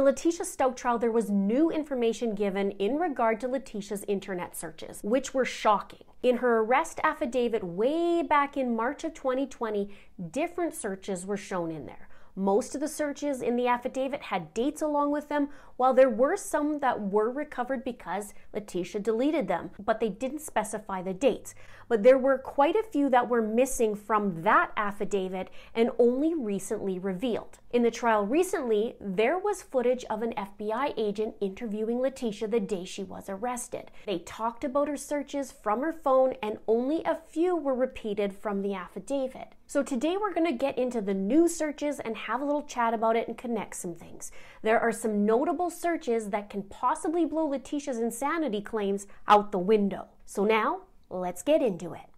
the Letecia Stauch trial, there was new information given in regard to Letecia's internet searches, which were shocking. In her arrest affidavit way back in March of 2020, different searches were shown in there. Most of the searches in the affidavit had dates along with them, while there were some that were recovered because Letecia deleted them, but they didn't specify the dates. But there were quite a few that were missing from that affidavit and only recently revealed. In the trial recently, there was footage of an FBI agent interviewing Letecia the day she was arrested. They talked about her searches from her phone, and only a few were repeated from the affidavit. So today we're going to get into the new searches and have a little chat about it and connect some things. There are some notable searches that can possibly blow Letecia's insanity claims out the window. So now, let's get into it.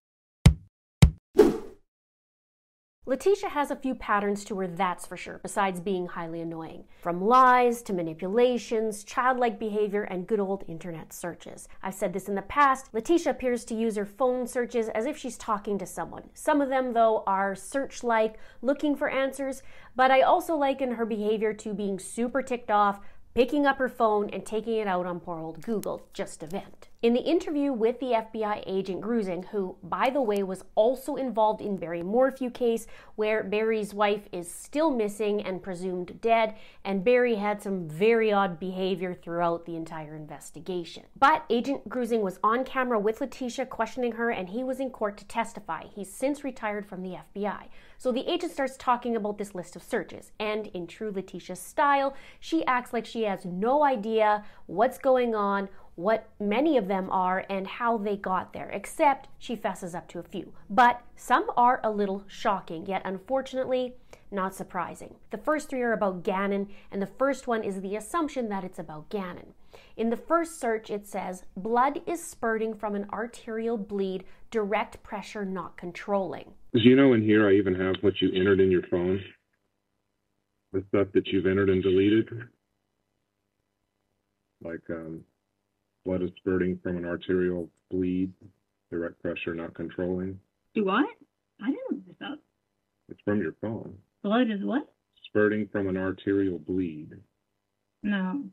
Letecia has a few patterns to her, that's for sure, besides being highly annoying. From lies to manipulations, childlike behavior, and good old internet searches. I've said this in the past, Letecia appears to use her phone searches as if she's talking to someone. Some of them, though, are search like, looking for answers, but I also liken her behavior to being super ticked off, picking up her phone and taking it out on poor old Google just to vent. In the interview with the FBI agent Grusing, who, by the way, was also involved in Barry Morphew case, where Barry's wife is still missing and presumed dead, and Barry had some very odd behavior throughout the entire investigation. But Agent Grusing was on camera with Letecia questioning her, and he was in court to testify. He's since retired from the FBI. So the agent starts talking about this list of searches, and in true Letecia style, she acts like she has no idea what's going on what many of them are and how they got there, except she fesses up to a few. But some are a little shocking, yet unfortunately, not surprising. The first three are about Gannon, and the first one is the assumption that it's about Gannon. In the first search, it says blood is spurting from an arterial bleed, direct pressure not controlling. As you know, in here, I even have what you entered in your phone, the stuff that you've entered and deleted, like um, blood is spurting from an arterial bleed, direct pressure not controlling. Do what? I didn't look this up. It's from your phone. Blood is what? Spurting from an arterial bleed. No.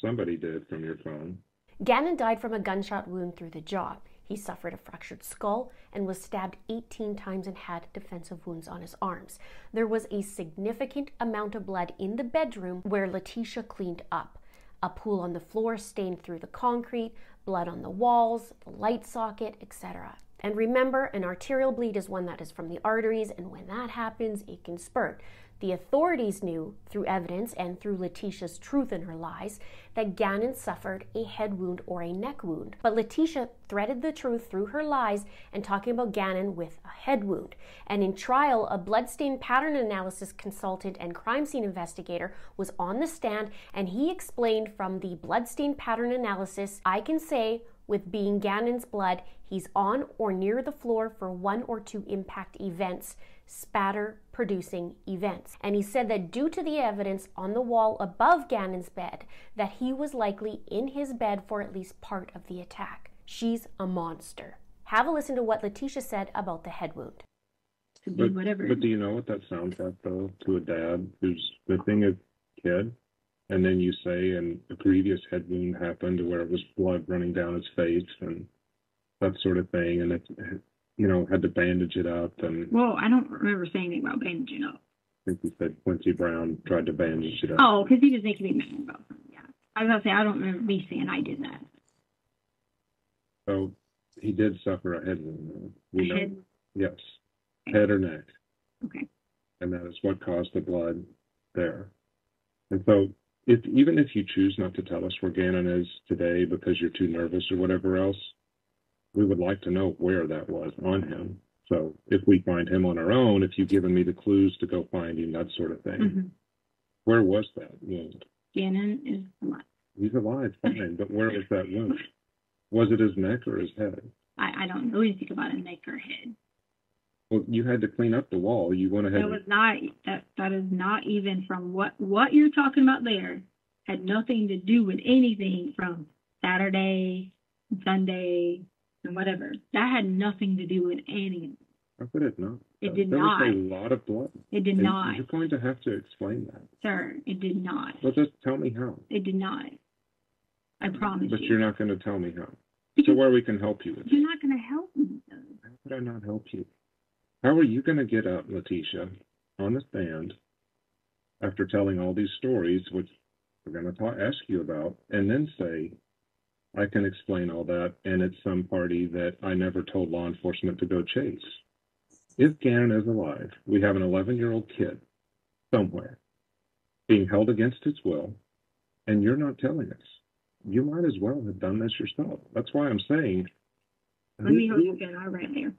Somebody did from your phone. Gannon died from a gunshot wound through the jaw. He suffered a fractured skull and was stabbed 18 times and had defensive wounds on his arms. There was a significant amount of blood in the bedroom where Letecia cleaned up a pool on the floor stained through the concrete, blood on the walls, the light socket, etc. And remember, an arterial bleed is one that is from the arteries, and when that happens, it can spurt. The authorities knew through evidence and through Letecia's truth in her lies that Gannon suffered a head wound or a neck wound. But Letecia threaded the truth through her lies and talking about Gannon with a head wound. And in trial, a bloodstain pattern analysis consultant and crime scene investigator was on the stand and he explained from the bloodstain pattern analysis, I can say with being Gannon's blood, he's on or near the floor for one or two impact events spatter producing events. And he said that due to the evidence on the wall above Gannon's bed, that he was likely in his bed for at least part of the attack. She's a monster. Have a listen to what Letecia said about the head wound. But. But do you know what that sounds like though to a dad who's missing a kid? And then you say, and a previous head wound happened where it was blood running down his face and that sort of thing, and it, you know, had to bandage it up and Well, I don't remember saying anything about bandaging up. I think you said Quincy Brown tried to bandage it up. Oh, because he was making me mad about something. Yeah. I was about to say, I don't remember me saying I did that. So he did suffer a head wound. We know. Head? Yes. Head or neck. Okay. And that is what caused the blood there. And so if even if you choose not to tell us where Gannon is today because you're too nervous or whatever else, we would like to know where that was on him. So if we find him on our own, if you've given me the clues to go find him, that sort of thing. Mhm. Where was that wound? Gannon is alive. He's alive, fine, but where was that wound? Was it his neck or his head? I, I don't know think about a neck or head. You had to clean up the wall. You went ahead. That was not that that is not even from what what you're talking about there had nothing to do with anything from Saturday, Sunday, and whatever. That had nothing to do with any How could it not? It did there not. was a lot of blood. It did And not, You're going to have to explain that. sir. It did not. Well, just tell me how. It did not. I promise But you. you're not going to tell me how. So where we can help you with you're not going to help me. Though. How could I not help you? How are you going to get up, Letecia, on the stand after telling all these stories, which we're going to ta- ask you about, and then say, I can explain all that, and it's some party that I never told law enforcement to go chase? If Gannon is alive, we have an 11 year old kid somewhere being held against its will, and you're not telling us. You might as well have done this yourself. That's why I'm saying. Let me hold you again. All right there.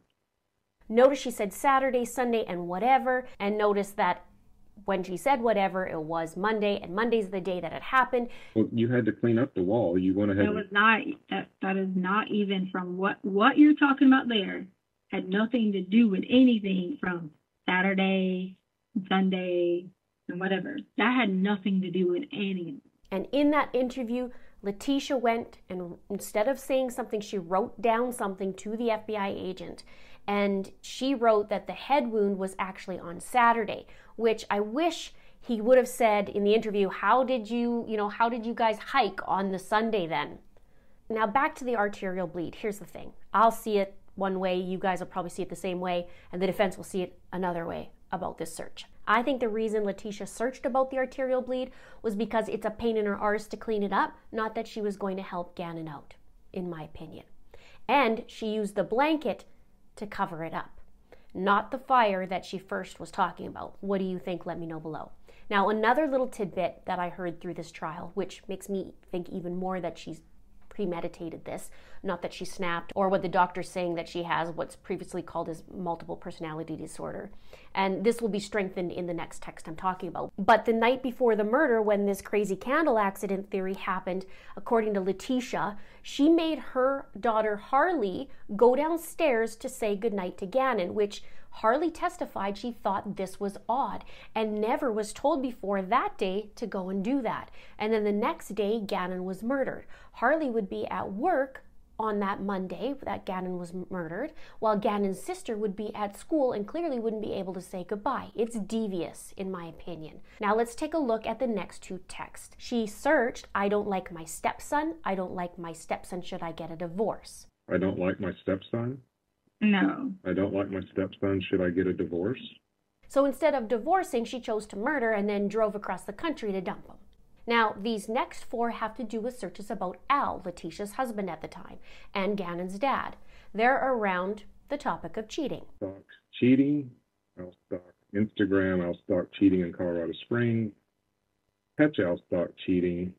Notice she said Saturday, Sunday, and whatever, and notice that when she said whatever, it was Monday, and Monday's the day that it happened. Well, you had to clean up the wall. You went ahead. That was not that. That is not even from what what you're talking about. There had nothing to do with anything from Saturday, Sunday, and whatever. That had nothing to do with any. And in that interview, Letecia went and instead of saying something, she wrote down something to the FBI agent. And she wrote that the head wound was actually on Saturday, which I wish he would have said in the interview, how did you, you know, how did you guys hike on the Sunday then? Now back to the arterial bleed. Here's the thing. I'll see it one way, you guys will probably see it the same way, and the defense will see it another way about this search. I think the reason Letecia searched about the arterial bleed was because it's a pain in her arse to clean it up, not that she was going to help Gannon out, in my opinion. And she used the blanket to cover it up, not the fire that she first was talking about. What do you think? Let me know below. Now, another little tidbit that I heard through this trial, which makes me think even more that she's premeditated this, not that she snapped, or what the doctor's saying that she has what's previously called as multiple personality disorder. And this will be strengthened in the next text I'm talking about. But the night before the murder, when this crazy candle accident theory happened, according to Letecia, she made her daughter Harley go downstairs to say goodnight to Gannon, which Harley testified she thought this was odd and never was told before that day to go and do that. And then the next day, Gannon was murdered. Harley would be at work on that Monday that Gannon was murdered, while Gannon's sister would be at school and clearly wouldn't be able to say goodbye. It's devious, in my opinion. Now let's take a look at the next two texts. She searched, I don't like my stepson, I don't like my stepson, should I get a divorce? I don't like my stepson. No. I don't like my stepson. Should I get a divorce? So instead of divorcing, she chose to murder and then drove across the country to dump him. Now, these next four have to do with searches about Al, Letecia's husband at the time, and Gannon's dad. They're around the topic of cheating. Stalk cheating. I'll stalk Instagram. I'll stalk cheating in Colorado Springs. Catch Al stalk cheating.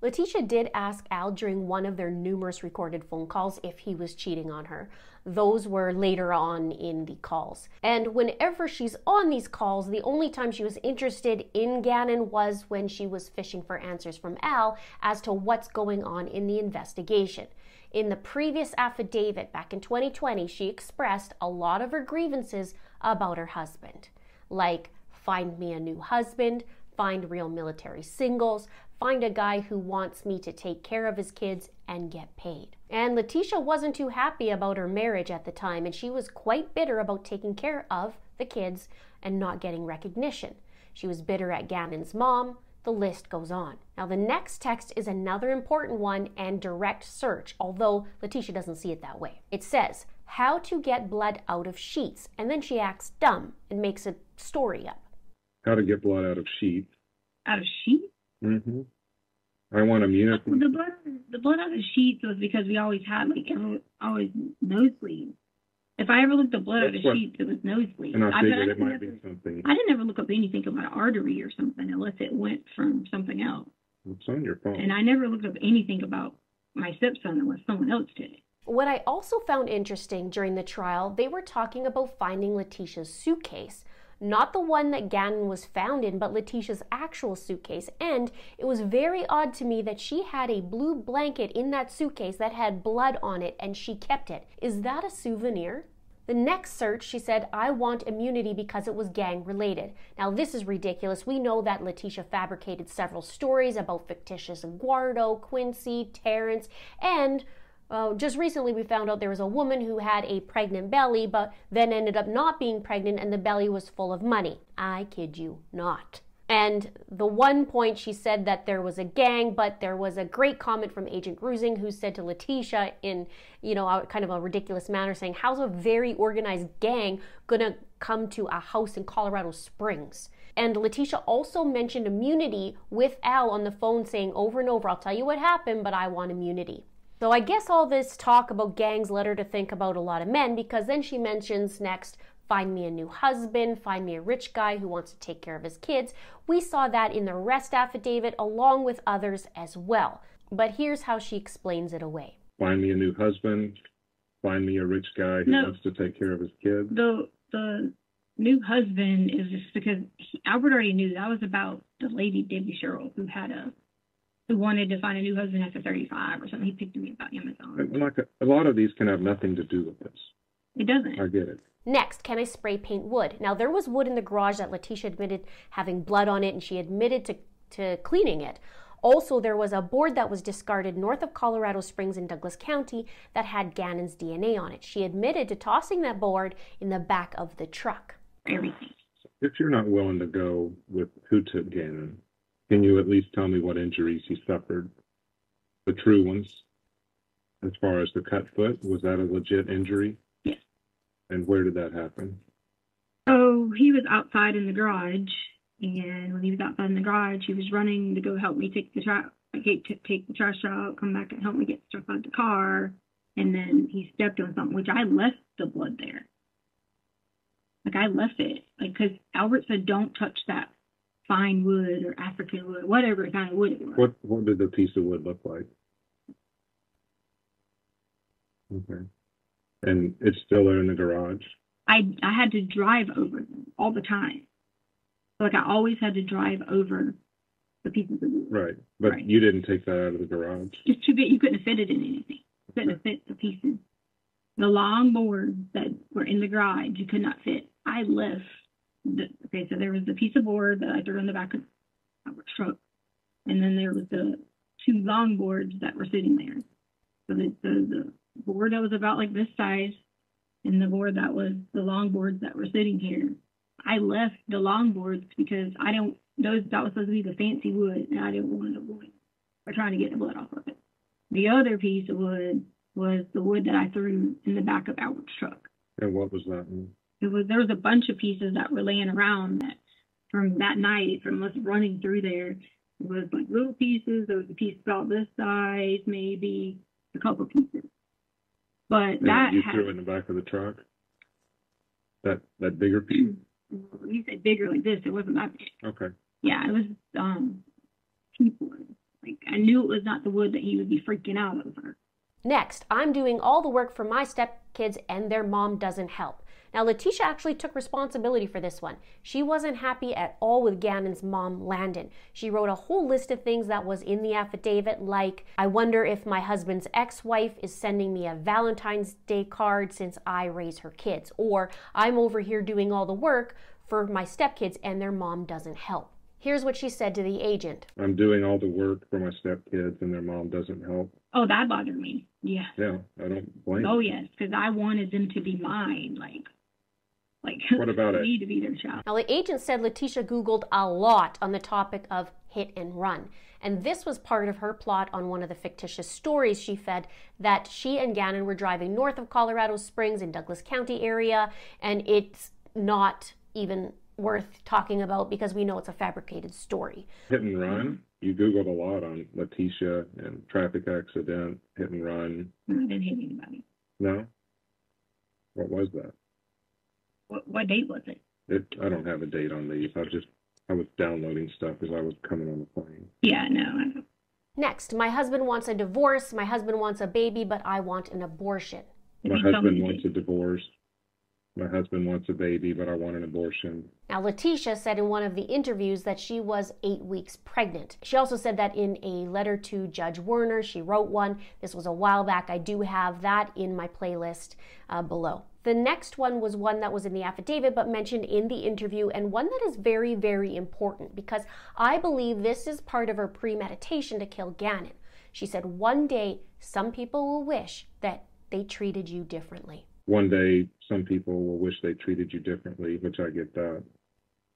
Letecia did ask Al during one of their numerous recorded phone calls if he was cheating on her. Those were later on in the calls. And whenever she's on these calls, the only time she was interested in Gannon was when she was fishing for answers from Al as to what's going on in the investigation. In the previous affidavit back in 2020, she expressed a lot of her grievances about her husband, like find me a new husband, find real military singles, find a guy who wants me to take care of his kids and get paid. And Letecia wasn't too happy about her marriage at the time, and she was quite bitter about taking care of the kids and not getting recognition. She was bitter at Gannon's mom. The list goes on. Now, the next text is another important one and direct search, although Letecia doesn't see it that way. It says, How to get blood out of sheets. And then she acts dumb and makes a story up. How to get blood out of sheets. Out of sheets? Mm-hmm. I want immunity. The blood, the blood out of sheets was because we always had like every, always nosebleeds. If I ever looked at blood out of sheets, it was nosebleeds. And I I, figured bet I it might never- be something. I didn't ever look up anything about artery or something unless it went from something else. It's on your phone. And I never looked up anything about my stepson unless someone else did. What I also found interesting during the trial, they were talking about finding Letecia's suitcase. Not the one that Gannon was found in, but Letecia's actual suitcase. And it was very odd to me that she had a blue blanket in that suitcase that had blood on it and she kept it. Is that a souvenir? The next search, she said, I want immunity because it was gang related. Now, this is ridiculous. We know that Letecia fabricated several stories about fictitious Guardo, Quincy, Terrence, and Just recently, we found out there was a woman who had a pregnant belly, but then ended up not being pregnant, and the belly was full of money. I kid you not. And the one point she said that there was a gang, but there was a great comment from Agent Grusing who said to Letecia in, you know, kind of a ridiculous manner, saying, How's a very organized gang gonna come to a house in Colorado Springs? And Letecia also mentioned immunity with Al on the phone, saying over and over, I'll tell you what happened, but I want immunity. So I guess all this talk about gangs led her to think about a lot of men because then she mentions next find me a new husband, find me a rich guy who wants to take care of his kids. We saw that in the arrest affidavit along with others as well. But here's how she explains it away. Find me a new husband, find me a rich guy who No. wants to take care of his kids. The the new husband is just because he, Albert already knew that was about the lady Debbie Sherrill who had a who wanted to find a new husband after 35 or something. He picked me about Amazon. Like a, a lot of these can have nothing to do with this. It doesn't. I get it. Next, can I spray paint wood? Now, there was wood in the garage that Letecia admitted having blood on it, and she admitted to, to cleaning it. Also, there was a board that was discarded north of Colorado Springs in Douglas County that had Gannon's DNA on it. She admitted to tossing that board in the back of the truck. Everything. If you're not willing to go with who took Gannon, can you at least tell me what injuries he suffered? The true ones. As far as the cut foot, was that a legit injury? Yes. And where did that happen? Oh, he was outside in the garage, and when he was outside in the garage, he was running to go help me take the trash, take, take the trash out, come back and help me get stuff out of the car, and then he stepped on something, which I left the blood there. Like I left it, like because Albert said, "Don't touch that fine wood or African wood, whatever kind of wood it was." What what did the piece of wood look like? Okay. And it's still there in the garage? I I had to drive over them all the time. Like I always had to drive over the pieces of wood. Right. But Right. you didn't take that out of the garage? It's too big. You couldn't fit it in anything. You couldn't fit the pieces. The long boards that were in the garage, you could not fit. I left. Okay, so there was the piece of board that I threw in the back of our truck, and then there was the two long boards that were sitting there. So the, the the board that was about like this size, and the board that was the long boards that were sitting here. I left the long boards because I don't. Those that was supposed to be the fancy wood, and I didn't want to avoid or trying to get the blood off of it. The other piece of wood was the wood that I threw in the back of Albert's truck. And what was that one? It was there was a bunch of pieces that were laying around that from that night from us running through there. It was like little pieces. There was a piece about this size, maybe a couple pieces. But And that you had, threw it in the back of the truck? That that bigger piece? you said bigger like this. It wasn't that big. Okay. Yeah, it was um people. Like I knew it was not the wood that he would be freaking out over. Next, I'm doing all the work for my stepkids and their mom doesn't help. Now, Letecia actually took responsibility for this one. She wasn't happy at all with Gannon's mom, Landen. She wrote a whole list of things that was in the affidavit, like, I wonder if my husband's ex wife is sending me a Valentine's Day card since I raise her kids, or I'm over here doing all the work for my stepkids and their mom doesn't help. Here's what she said to the agent. I'm doing all the work for my stepkids and their mom doesn't help. Oh, that bothered me. Yeah. Yeah, I don't blame Oh yes, because I wanted them to be mine, like, like What about for it? me to be their child. Now, the agent said Letecia Googled a lot on the topic of hit and run. And this was part of her plot on one of the fictitious stories she fed that she and Gannon were driving north of Colorado Springs in Douglas County area. And it's not even worth talking about because we know it's a fabricated story. Hit and run? You Googled a lot on Letitia and traffic accident, hit and run. I didn't hit anybody. No? What was that? What what date was it? It, I don't have a date on these. I just, I was downloading stuff as I was coming on the plane. Yeah, no. Next, my husband wants a divorce, my husband wants a baby, but I want an abortion. My husband wants a divorce. My husband wants a baby, but I want an abortion. Now, Letecia said in one of the interviews that she was eight weeks pregnant. She also said that in a letter to Judge Werner, she wrote one. This was a while back. I do have that in my playlist uh, below. The next one was one that was in the affidavit but mentioned in the interview, and one that is very, very important because I believe this is part of her premeditation to kill Gannon. She said, One day, some people will wish that they treated you differently. One day, some people will wish they treated you differently, which I get that.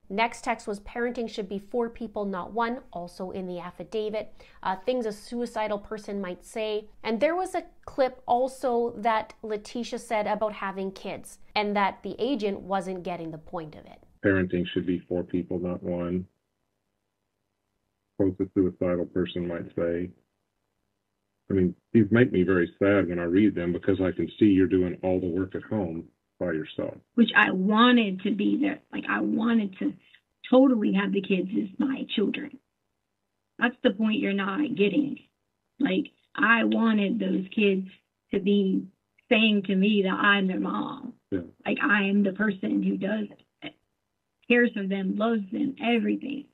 Next text was parenting should be for people, not one, also in the affidavit. Uh, things a suicidal person might say. And there was a clip also that Letecia said about having kids and that the agent wasn't getting the point of it. Parenting should be for people, not one. Quote a suicidal person might say. I mean, these make me very sad when I read them because I can see you're doing all the work at home by yourself. Which I wanted to be there. Like I wanted to totally have the kids as my children. That's the point you're not getting. Like I wanted those kids to be saying to me that I'm their mom. Yeah. Like I am the person who does it, cares for them, loves them, everything.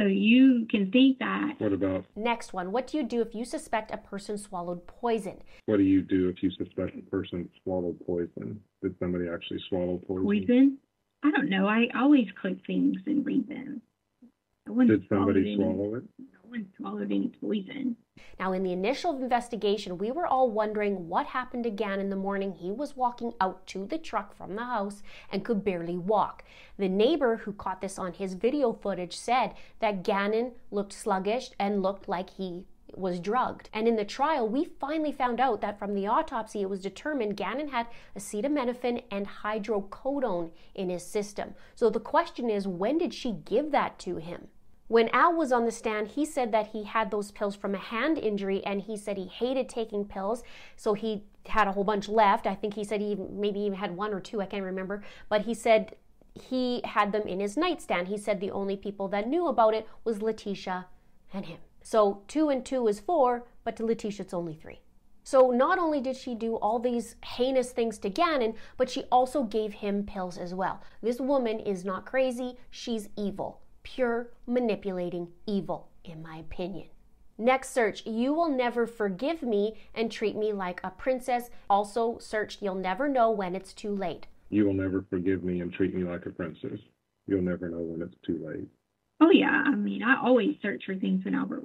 So you can think that. What about Next one. What do you do if you suspect a person swallowed poison? what do you do if you suspect a person swallowed poison? Did somebody actually swallow poison? poison? I don't know. I always click things and read them. No Did somebody any, swallow it? No one swallowed any poison. Now, in the initial investigation, we were all wondering what happened to Gannon the morning he was walking out to the truck from the house and could barely walk. The neighbor who caught this on his video footage said that Gannon looked sluggish and looked like he was drugged. And in the trial, we finally found out that from the autopsy, it was determined Gannon had acetaminophen and hydrocodone in his system. So the question is, when did she give that to him? When Al was on the stand, he said that he had those pills from a hand injury and he said he hated taking pills. So he had a whole bunch left. I think he said he maybe even had one or two, I can't remember. But he said he had them in his nightstand. He said the only people that knew about it was Letecia and him. So two and two is four, but to Letecia it's only three. So not only did she do all these heinous things to Gannon, but she also gave him pills as well. This woman is not crazy, she's evil pure manipulating evil, in my opinion. Next search, you will never forgive me and treat me like a princess. Also, search, you'll never know when it's too late. You will never forgive me and treat me like a princess. You'll never know when it's too late. Oh, yeah. I mean, I always search for things when Albert.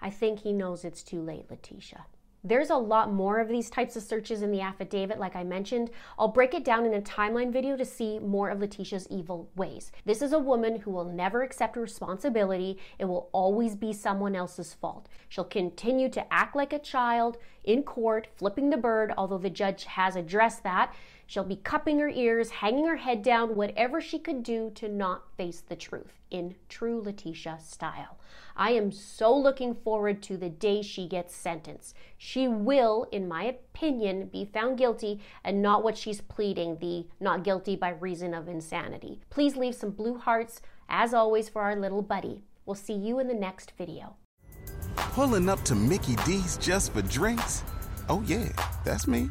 I think he knows it's too late, Letecia. There's a lot more of these types of searches in the affidavit, like I mentioned. I'll break it down in a timeline video to see more of Letecia's evil ways. This is a woman who will never accept responsibility. It will always be someone else's fault. She'll continue to act like a child in court, flipping the bird, although the judge has addressed that. She'll be cupping her ears, hanging her head down, whatever she could do to not face the truth in true Letecia style. I am so looking forward to the day she gets sentenced. She will, in my opinion, be found guilty and not what she's pleading the not guilty by reason of insanity. Please leave some blue hearts, as always, for our little buddy. We'll see you in the next video. Pulling up to Mickey D's just for drinks? Oh, yeah, that's me.